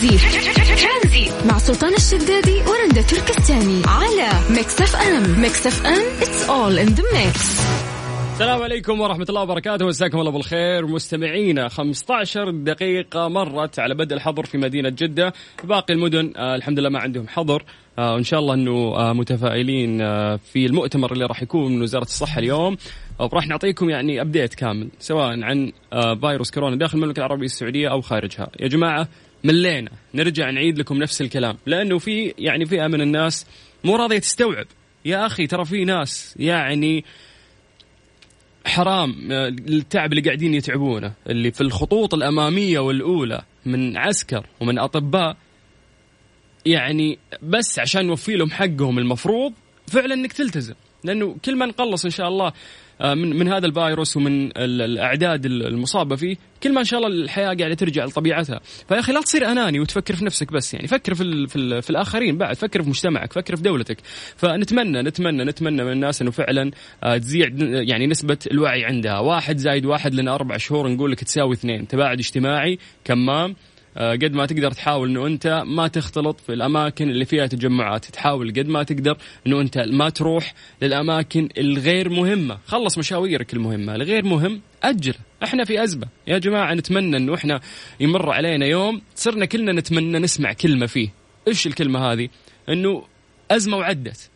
ترانزيت مع سلطان الشدادي ورندا تركستاني. على ميكس اف ام. ميكس اف ام. It's all in the mix. السلام عليكم ورحمة الله وبركاته. مساكم الله بالخير. مستمعينا 15 دقيقة مرت على بدء الحظر في مدينة جدة. باقي المدن آه الحمد لله ما عندهم حظر. آه وإن شاء الله أنه آه متفائلين آه في المؤتمر اللي راح يكون من وزارة الصحة اليوم. وراح نعطيكم يعني update كامل سواء عن آه فيروس كورونا داخل المملكة العربية السعودية أو خارجها. يا جماعة ملينا نرجع نعيد لكم نفس الكلام. لأنه في يعني فئة من الناس مو راضية تستوعب. يا أخي ترى في ناس يعني حرام آه، التعب اللي قاعدين يتعبونه. اللي في الخطوط الأمامية والأولى من عسكر ومن أطباء يعني بس عشان نوفي لهم حقهم المفروض فعلا إنك تلتزم. لأنه كل ما نقلص إن شاء الله من من هذا الفيروس ومن الأعداد المصابة فيه كل ما إن شاء الله الحياة قاعدة ترجع لطبيعتها. فيا أخي لا تصير أناني وتفكر في نفسك بس يعني فكر في ال في, ال في الآخرين بعد فكر في مجتمعك فكر في دولتك. فنتمنى نتمنى نتمنى من الناس إنه فعلا آه، تزيد يعني نسبة الوعي عندها. واحد زايد واحد لنا أربع شهور نقول لك تساوي اثنين تباعد اجتماعي كمام. آه، قد ما تقدر تحاول إنه أنت ما تختلط في الأماكن اللي فيها تجمعات. تحاول قد ما تقدر إنه أنت ما تروح للأماكن الغير مهمة. خلص مشاويرك المهمة. الغير مهم أجل. إحنا في أزمة. يا جماعة نتمنى إنه إحنا يمر علينا يوم صرنا كلنا نتمنى نسمع كلمة فيه. إيش الكلمة هذه؟ إنه أزمة وعدت.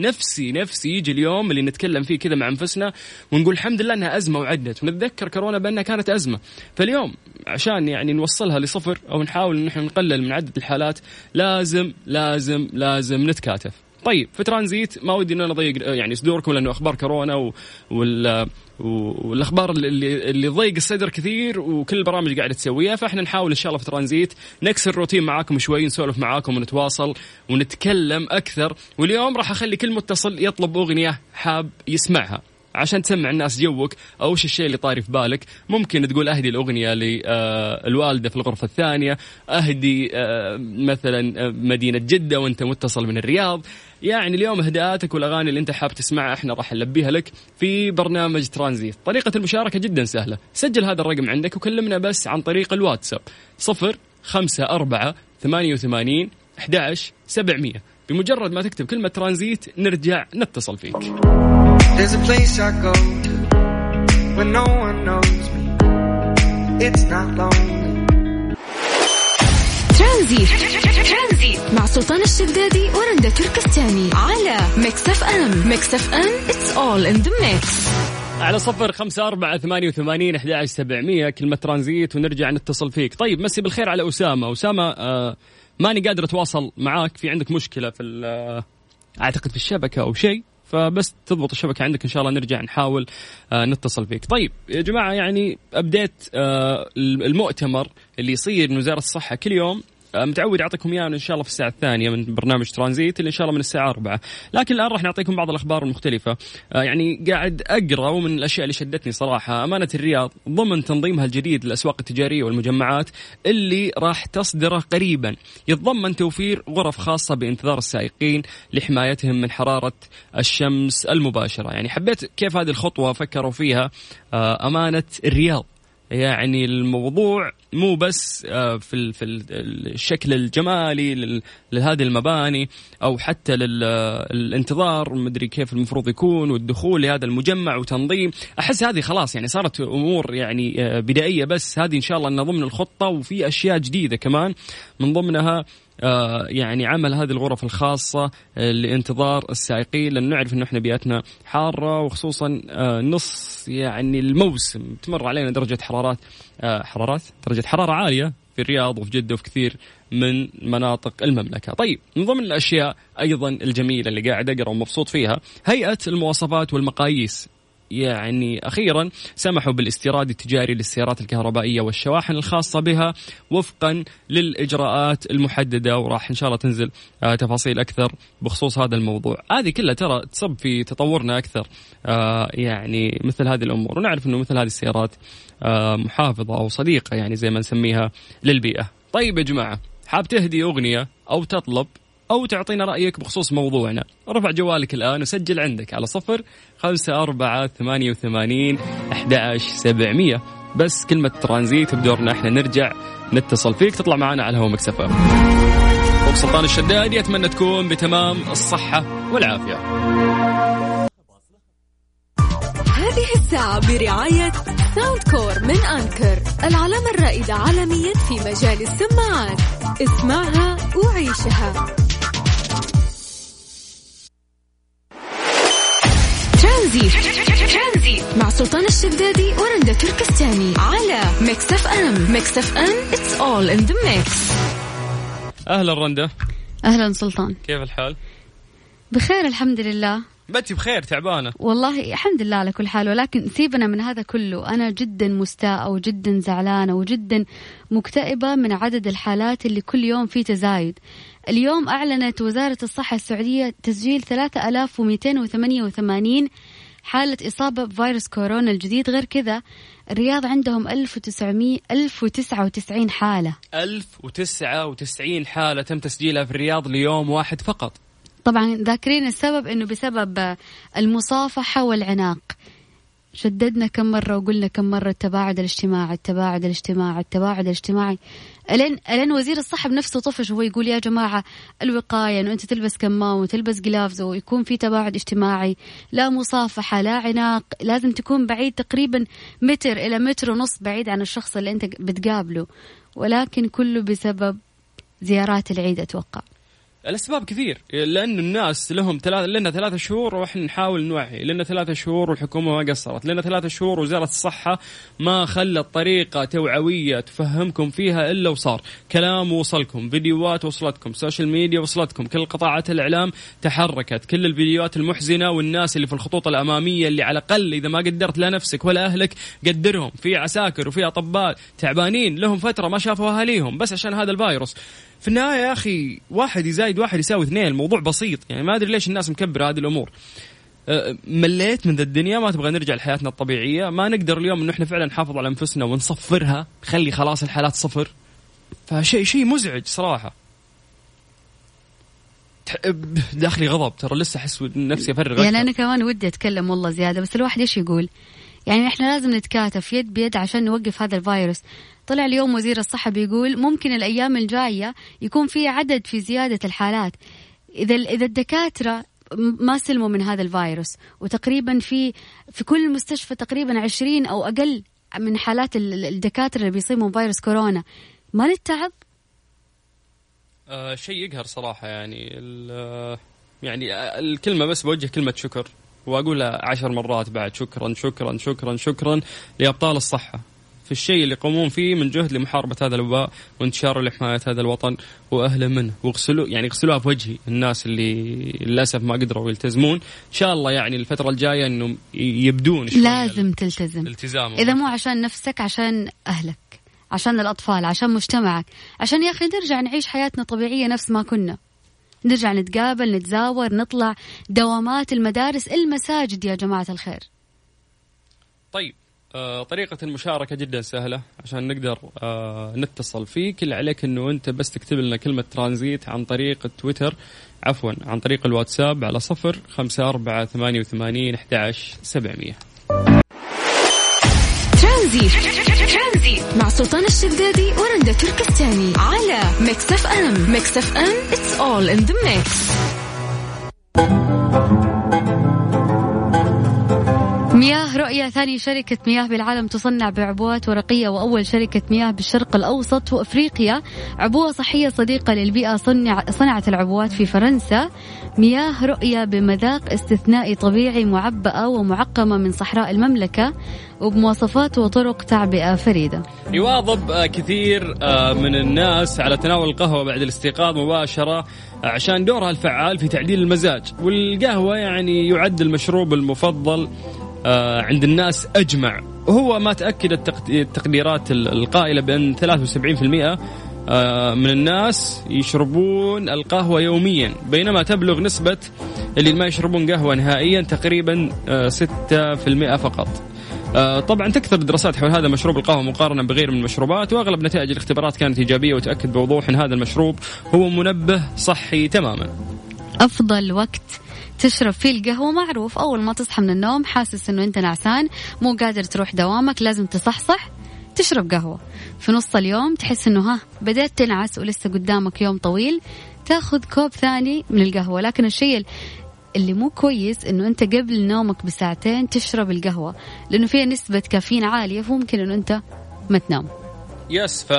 نفسي نفسي يجي اليوم اللي نتكلم فيه كذا مع أنفسنا ونقول الحمد لله إنها أزمة وعدت. ونتذكر كورونا بأنها كانت أزمة. فاليوم عشان يعني نوصلها لصفر أو نحاول إن إحنا نقلل من عدد الحالات لازم لازم لازم نتكاتف. طيب في ترانزيت ما ودي ان أنا أضيق يعني صدوركم لأنه أخبار كورونا وال والأخبار اللي اللي ضيق الصدر كثير وكل البرامج قاعدة تسويها. فإحنا نحاول إن شاء الله في ترانزيت نكسر الروتين معاكم شوي نسولف معاكم ونتواصل ونتكلم أكثر. واليوم راح أخلي كل متصل يطلب أغنية حاب يسمعها. عشان تسمع الناس جوك أو إيش الشيء اللي طاري في بالك. ممكن تقول أهدي الأغنية للوالده في الغرفة الثانية. أهدي آه، مثلا آه، مدينة جدة وأنت متصل من الرياض. يعني اليوم أهداءاتك والأغاني اللي أنت حاب تسمعها إحنا راح نلبيها لك في برنامج ترانزيت. طريقة المشاركة جدا سهلة. سجل هذا الرقم عندك وكلمنا بس عن طريق الواتساب. صفر خمسة أربعة ثمانية وثمانين أحد سبعمية. بمجرد ما تكتب كلمة ترانزيت نرجع نتصل فيك. There's a place I go to when no one knows me. It's not lonely. ترانزيت. ترانزيت. مع سلطان الشدادي ورندا تركستاني على ميكس اف ام ميكس اف ام it's all in the mix. على صفر خمسة أربعة ثمانية وثمانين أحد سبعمية. كلمة ترانزيت ونرجع نتصل فيك. طيب مسي بالخير على أسامة. أسامة آه ماني قادر أتواصل معاك. في عندك مشكلة في آه، أعتقد في الشبكة أو شيء؟ فبس تضبط الشبكة عندك إن شاء الله نرجع نحاول آه نتصل فيك. طيب يا جماعة يعني update آه المؤتمر اللي يصير من وزارة الصحة كل يوم متعود اعطيكم اياه إن شاء الله في الساعة الثانية من برنامج ترانزيت اللي إن شاء الله من الساعة 4 لكن الآن راح نعطيكم بعض الأخبار المختلفة. آه، يعني قاعد أقرأ ومن الأشياء اللي شدتني صراحة أمانة الرياض ضمن تنظيمها الجديد للأسواق التجارية والمجمعات اللي راح تصدره قريبا. يتضمن توفير غرف خاصة بانتظار السائقين لحمايتهم من حرارة الشمس المباشرة. يعني حبيت كيف هذه الخطوة فكروا فيها آه، أمانة الرياض. يعني الموضوع مو بس آه، في في الشكل الجمالي لهذه المباني أو حتى للانتظار مدري كيف المفروض يكون والدخول لهذا المجمع وتنظيم. أحس هذه خلاص يعني صارت أمور يعني آه، بدائية بس. هذه إن شاء الله ضمن الخطة وفي أشياء جديدة كمان من ضمنها يعني عمل هذه الغرف الخاصة آه، لانتظار السائقين لأن نعرف أنه إحنا بيئتنا حارة وخصوصا آه، نص يعني الموسم. تمر علينا درجة حرارات حرارات؟ درجة حرارة عالية في الرياض وفي جدة وفي كثير من مناطق المملكة. طيب من ضمن الأشياء أيضا الجميلة اللي قاعد أقرأ ومبسوط فيها هيئة المواصفات والمقاييس. يعني أخيرا سمحوا بالاستيراد التجاري للسيارات الكهربائية والشواحن الخاصة بها وفقا للإجراءات المحددة وراح إن شاء الله تنزل آه، تفاصيل أكثر بخصوص هذا الموضوع. هذه كلها ترى تصب في تطورنا أكثر آه، يعني مثل هذه الأمور. ونعرف أنه مثل هذه السيارات آه، محافظة أو صديقة يعني زي ما نسميها للبيئة. طيب يا جماعة حاب تهدي أغنية أو تطلب أو تعطينا رأيك بخصوص موضوعنا. رفع جوالك الآن وسجل عندك على صفر خمسة أربعة ثمانية وثمانين أحد سبعمية. بس كلمة ترانزيت بدورنا إحنا نرجع نتصل فيك. تطلع معنا على الهواء مكسفة سلطان الشدادي أتمنى تكون بتمام الصحة والعافية. هذه الساعة برعاية ساوند كور من أنكر العلامة الرائدة عالميا في مجال السماعات. اسمعها وعيشها. سلطان الشدادي ورندا تركستاني على ميكس اف ام ميكس اف ام it's all in the mix. أهلا رندا. أهلا سلطان. كيف الحال؟ بخير الحمد لله. بتي بخير تعبانة. والله الحمد لله على كل حال ولكن سيبنا من هذا كله. أنا جدا مستاءة وجدا زعلانة وجدا مكتئبة من عدد الحالات اللي كل يوم في تزايد. اليوم أعلنت وزارة الصحة السعودية تسجيل 3288 حالة إصابة بفيروس كورونا الجديد. غير كذا الرياض عندهم 1900 1099 حالة. 1099 حالة تم تسجيلها في الرياض ليوم واحد فقط. طبعا ذاكرين السبب إنه بسبب المصافحة والعناق. شددنا كم مرة وقلنا كم مرة التباعد الاجتماعي التباعد الاجتماعي التباعد الاجتماعي. ألين ألين وزير الصحة بنفسه طفش وهو يقول يا جماعة الوقاية إنه أنت تلبس كمام وتلبس جلافز ويكون في تباعد اجتماعي. لا مصافحة لا عناق لازم تكون بعيد تقريبا متر إلى متر ونص بعيد عن الشخص اللي أنت بتقابله. ولكن كله بسبب زيارات العيد أتوقع. الأسباب كثير لأنه الناس لهم ثلاث لنا ثلاثة شهور وإحنا نحاول نوعي لنا ثلاثة شهور والحكومة ما قصرت لنا ثلاثة شهور وزارة الصحة ما خلت طريقة توعوية تفهمكم فيها إلا وصار. كلام وصلكم فيديوهات وصلتكم social media وصلتكم كل قطاعات الإعلام تحركت كل الفيديوهات المحزنة والناس اللي في الخطوط الأمامية اللي على الأقل إذا ما قدرت لا نفسك ولا أهلك قدرهم في عساكر وفي أطباء تعبانين لهم فترة ما شافوا أهاليهم بس عشان هذا الفيروس. في النهاية يا أخي واحد يزايد واحد يساوي اثنين. الموضوع بسيط يعني ما أدري ليش الناس مكبرة هذه الأمور. أه، مليت من ذا الدنيا ما تبغى نرجع لحياتنا الطبيعية. ما نقدر اليوم انه إحنا فعلا نحافظ على أنفسنا ونصفرها. نخلي خلاص الحالات صفر. فشيء شيء مزعج صراحة. داخلي غضب ترى لسه أحس نفسي أفرغ يعني أنا كمان ودي أتكلم والله زيادة بس الواحد إيش يقول؟ يعني إحنا لازم نتكاتف يد بيد عشان نوقف هذا الفيروس. طلع اليوم وزير الصحة بيقول ممكن الأيام الجاية يكون في عدد في زيادة الحالات. إذا إذا الدكاترة ما سلموا من هذا الفيروس وتقريبا في في كل مستشفى تقريبا 20 أو أقل من حالات الدكاترة اللي بيصيبوا فيروس كورونا. ما نتعب؟ آه شيء يقهر صراحة يعني يعني الكلمة بس بوجه كلمة شكر وأقولها عشر مرات بعد. شكرا شكرا شكرا شكرا لأبطال الصحة. في الشيء اللي يقومون فيه من جهد لمحاربة هذا الوباء وانتشاره لحماية هذا الوطن وأهله منه. واغسلوا يعني اغسلوها في وجهي الناس اللي للأسف ما قدروا يلتزمون. إن شاء الله يعني الفترة الجاية إنه يبدون لازم تلتزم. التزام إذا مو عشان نفسك عشان أهلك عشان الأطفال عشان مجتمعك. عشان يا أخي نرجع نعيش حياتنا طبيعية نفس ما كنا. نرجع نتقابل نتزاور نطلع دوامات المدارس المساجد يا جماعة الخير. طيب. طريقة المشاركة جدا سهلة عشان نقدر آه نتصل فيك اللي عليك إنه أنت بس تكتب لنا كلمة ترانزيت عن طريق التويتر عفوا عن طريق الواتساب على صفر خمسة أربعة ثمانية وثمانين أحد سبعمية. ترانزيت. مع سلطان الشدادي ورندا تركستاني. على ميكس أف أم. ميكس أف أم. It's all in the mix. رؤية ثاني شركة مياه بالعالم تصنع بعبوات ورقية وأول شركة مياه بالشرق الأوسط وأفريقيا. عبوة صحية صديقة للبيئة صنع صنعت العبوات في فرنسا. مياه رؤية بمذاق استثنائي طبيعي معبأة ومعقمة من صحراء المملكة وبمواصفات وطرق تعبئة فريدة. يواظب آه، كثير آه، من الناس على تناول القهوة بعد الاستيقاظ مباشرة آه، عشان دورها الفعال في تعديل المزاج. والقهوة يعني يعد المشروب المفضل عند الناس أجمع. وهو ما تأكدت التقديرات القائلة بأن 73% آه، من الناس يشربون القهوة يوميا بينما تبلغ نسبة اللي ما يشربون قهوة نهائيا تقريبا 6% آه، فقط. طبعا تكثر الدراسات حول هذا مشروب القهوة مقارنة بغير من المشروبات وأغلب نتائج الاختبارات كانت إيجابية وتأكد بوضوح أن هذا المشروب هو منبه صحي تماما. أفضل وقت تشرب فيه القهوة معروف. أول ما تصحى من النوم حاسس إنه أنت نعسان مو قادر تروح دوامك لازم تصحصح تشرب قهوة. في نص اليوم تحس إنه ها بدأت تنعس ولسه قدامك يوم طويل تاخذ كوب ثاني من القهوة. لكن الشيء اللي مو كويس إنه أنت قبل نومك بساعتين تشرب القهوة لأنه فيها نسبة كافيين عالية فممكن إنه أنت ما تنام. yes ف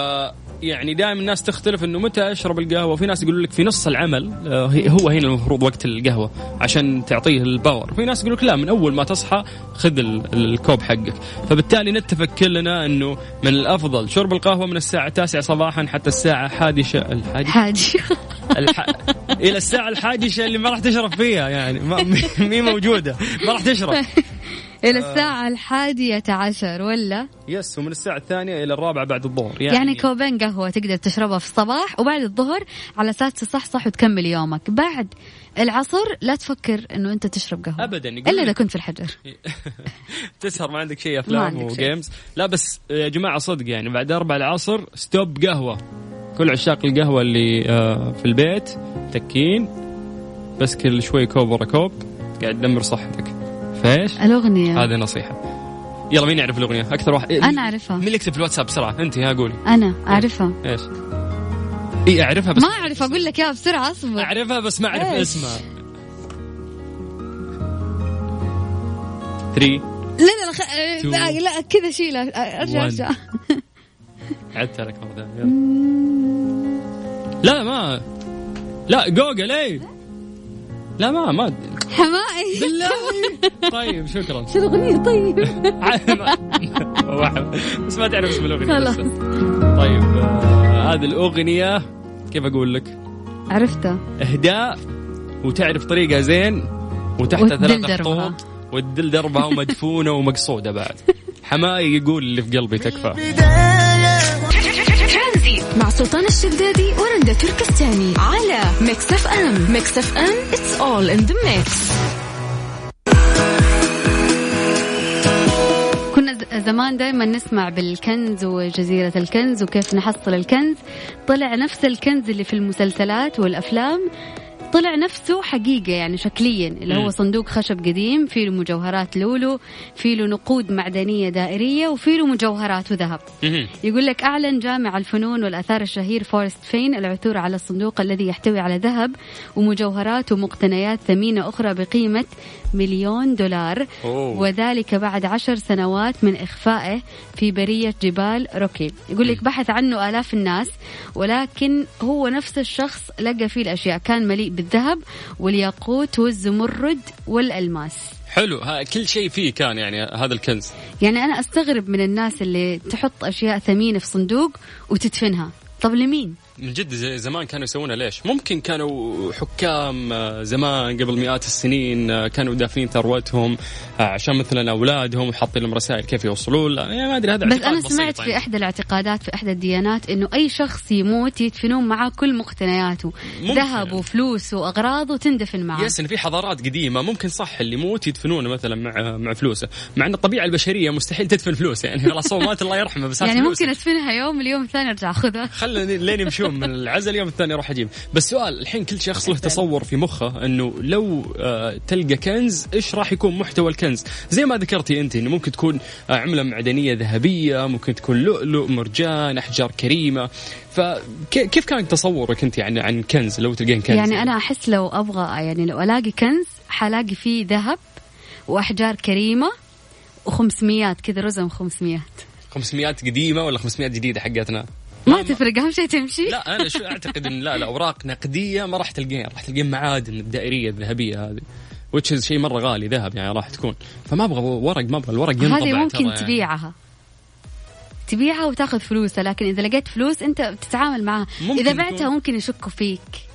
يعني دائما الناس تختلف إنه متى اشرب القهوة؟ في ناس يقولوا لك في نص العمل آه، هو هنا المفروض وقت القهوة عشان تعطيه ال power. في ناس يقولوا لك لا من أول ما تصحى خذ الكوب حقك. فبالتالي نتفق كلنا إنه من الأفضل شرب القهوة من الساعة 9 صباحا حتى الساعة حادشة الحادشة؟ الح... إلى الساعة الحادشة اللي ما راح تشرب فيها يعني ما مي موجودة ما راح تشرب. إلى الساعة الحادية عشر ولا؟ yes ومن الساعة الثانية إلى الرابعة بعد الظهر يعني, يعني كوبين قهوة تقدر تشربها في الصباح وبعد الظهر على أساس تصحصح وتكمل يومك. بعد العصر لا تفكر إنه أنت تشرب قهوة. ابدا إلا إذا كنت في الحجر. تسهر ما عندك شيء أفلام و games لا بس يا جماعة صدق يعني بعد أربع العصر stop قهوة. كل عشاق القهوة اللي آه، في البيت تكين بس كل شوي كوب ورا كوب قاعد تدمر صحتك. فايش؟ الأغنية. هذه نصيحة. يلا مين يعرف الأغنية؟ أكثر واحد. أنا أعرفها. مين اللي يكتب في الواتساب بسرعة؟ أنت ها قولي. أنا أعرفها. إيش؟ اي أعرفها بس ما اعرف أقول لك يا بسرعة أصبر. أعرفها بس ما أعرف اسمها. 3 لا لا لا, لا كذا شيله أرجع أرجع. عدت لك مره لا ما. لا جوجل اي لا ما ما حمائي. بالله. طيب شكرا. شو الأغنية؟ طيب. بس ما تعرف اسم الأغنية خلاص. طيب آه هذه الأغنية كيف أقول لك؟ عرفتها. اهداء وتعرف طريقها زين وتحتها ثلاث خطوط. والدل دربها ومدفونة ومقصودة بعد. حماي يقول اللي في قلبي تكفى. مع سلطان الشدادي ورندا تركستاني على Mix FM. Mix FM all in the mix. كنا زمان دائما نسمع بالكنز وجزيرة الكنز وكيف نحصل الكنز. طلع نفس الكنز اللي في المسلسلات والأفلام. طلع نفسه حقيقة يعني شكليا اللي هو صندوق خشب قديم فيه له مجوهرات لولو فيه له نقود معدنية دائرية وفيه له مجوهرات وذهب. يقول لك أعلن جامع الفنون والآثار الشهير فورست فين العثور على الصندوق الذي يحتوي على ذهب ومجوهرات ومقتنيات ثمينة أخرى بقيمة مليون دولار. أوه. وذلك بعد عشر سنوات من إخفائه في برية جبال روكي. يقول لك بحث عنه آلاف الناس ولكن هو نفس الشخص لقى فيه الأشياء. كان مليء بالذهب والياقوت والزمرد والألماس. حلو. ها كل شيء فيه كان يعني هذا الكنز. يعني أنا أستغرب من الناس اللي تحط أشياء ثمينة في صندوق وتدفنها. طب لمين؟ من جد زمان كانوا يسوونها ليش؟ ممكن كانوا حكام آه، زمان قبل مئات السنين آه، كانوا دافنين ثروتهم آه، عشان مثلا أولادهم وحاطين لهم رسائل كيف يوصلوا لا يعني ما أدري هذا بس أنا سمعت في يعني. إحدى الاعتقادات في إحدى الديانات إنه أي شخص يموت يدفنون معاه كل مقتنياته. ذهب وفلوس وأغراض وتندفن معاه. يس في حضارات قديمة ممكن صح اللي يموت يدفنونه مثلا مع مع فلوسه مع إن الطبيعة البشرية مستحيل تدفن فلوس يعني خلاص هو مات الله يرحمه بس يعني ممكن أدفنها يوم اليوم الثاني أرجع أخذها. خلينا لين يمشون من العزل اليوم الثاني أروح أجيب. بس سؤال الحين كل شخص له تصور في مخه إنه لو آه تلقى كنز إيش راح يكون محتوى الكنز؟ زي ما ذكرتي أنت إنه ممكن تكون آه عملة معدنية ذهبية ممكن تكون لؤلؤ مرجان أحجار كريمة. فكيف كان تصورك أنت عن عن كنز لو تلقين كنز؟ يعني أنا أحس لو أبغى يعني لو ألاقي كنز حلاقي فيه ذهب وأحجار كريمة و500 كذا رزم 500 500 قديمة ولا 500 جديدة حقتنا؟ ما تفرق أهم شيء تمشي. لا أنا شو أعتقد إن لا لا أوراق نقدية ما راح تلقين راح تلقين معادن الدائريه الذهبيه هذه وتش شيء مرة غالي ذهب يعني راح تكون. فما أبغى ورق ما أبغى الورق ينطبع هذه ممكن يعني. تبيعها. تبيعها وتاخذ فلوسها لكن إذا لقيت فلوس أنت بتتعامل معها. إذا بعتها ممكن يشكوا فيك.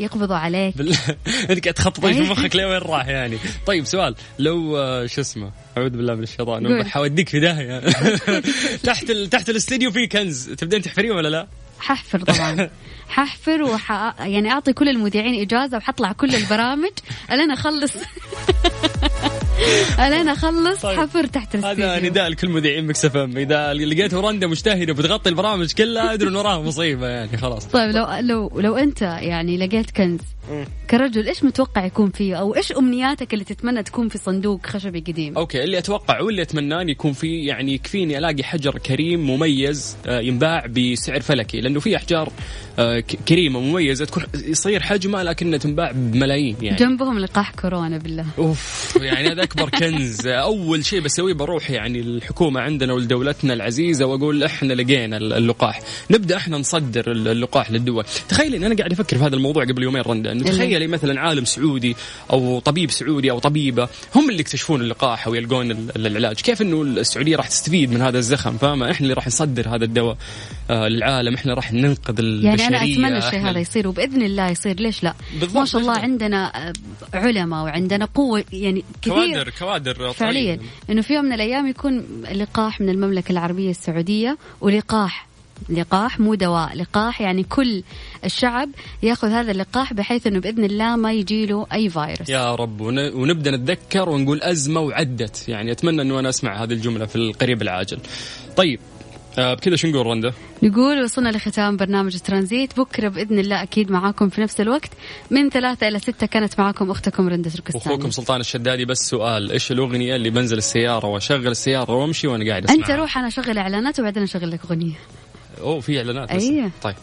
يقبضوا عليك. بال... انت قاعد تخططي في مخك لوين راح يعني؟ طيب سؤال. لو آه، شو اسمه؟ أعوذ بالله من الشيطان. حوديك في داهيه تحت ال... تحت الاستديو في كنز. تبدين تحفريه ولا لا؟ ححفر طبعا. ححفر وح... يعني أعطي كل المذيعين إجازة وحطلع كل البرامج. الين أخلص. الين أخلص طيب. حفر تحت الاستديو هذا نداء لكل مذيعين Mix FM. إذا لقيت ورندا مجتهدة وبتغطي البرامج كلها أدري انه وراها مصيبة يعني خلاص. طيب لو لو لو أنت يعني لقيت كنز كرجل إيش متوقع يكون فيه؟ أو إيش أمنياتك اللي تتمنى تكون في صندوق خشبي قديم؟ okay اللي أتوقع واللي اتمناه يكون في يعني يكفيني ألاقي حجر كريم مميز آه، ينباع بسعر فلكي لأنه في أحجار آه، كريمة مميزة تكون يصير حجمها لكنها تنباع بملايين يعني. جنبهم لقاح كورونا بالله. أوف يعني هذا أكبر كنز. أول شيء بسويه بروح يعني الحكومة عندنا ولدولتنا العزيزة وأقول إحنا لقينا اللقاح. نبدأ إحنا نصدر اللقاح للدول. تخيلي أنا قاعد أفكر في هذا الموضوع قبل يومين رندا تخيلي مثلا عالم سعودي أو طبيب سعودي أو طبيبة هم اللي يكتشفون اللقاح أو يلقون العلاج. كيف إنه السعودية راح تستفيد من هذا الزخم؟ فاهمة؟ إحنا اللي راح نصدر هذا الدواء آه للعالم. إحنا راح ننقذ البشريه يعني أنا أتمنى الشيء هذا يصير وبإذن الله يصير. ليش لا؟ ما شاء الله عندنا آه، علماء وعندنا قوة يعني كثير. كوادر كوادر فعليا. إنه في يوم من الأيام يكون لقاح من المملكة العربية السعودية ولقاح لقاح مو دواء. لقاح يعني كل الشعب ياخذ هذا اللقاح بحيث إنه بإذن الله ما يجي له أي فيروس. يا رب. ونبدأ نتذكر ونقول أزمة وعدت. يعني أتمنى إنه أنا أسمع هذه الجملة في القريب العاجل. طيب آه بكذا شو نقول رندا؟ نقول وصلنا لختام برنامج ترانزيت. بكرة بإذن الله أكيد معاكم في نفس الوقت. من ثلاثة إلى ستة كانت معاكم أختكم رندا تركستاني. أخوكم سلطان الشدادي. بس سؤال إيش الأغنية اللي بنزل السيارة وأشغل السيارة وأمشي وأنا قاعد أسمعها؟ أنت روح أنا أشغل إعلانات وبعدين أشغل لك أغنية. اوه في إعلانات أيوه طيب.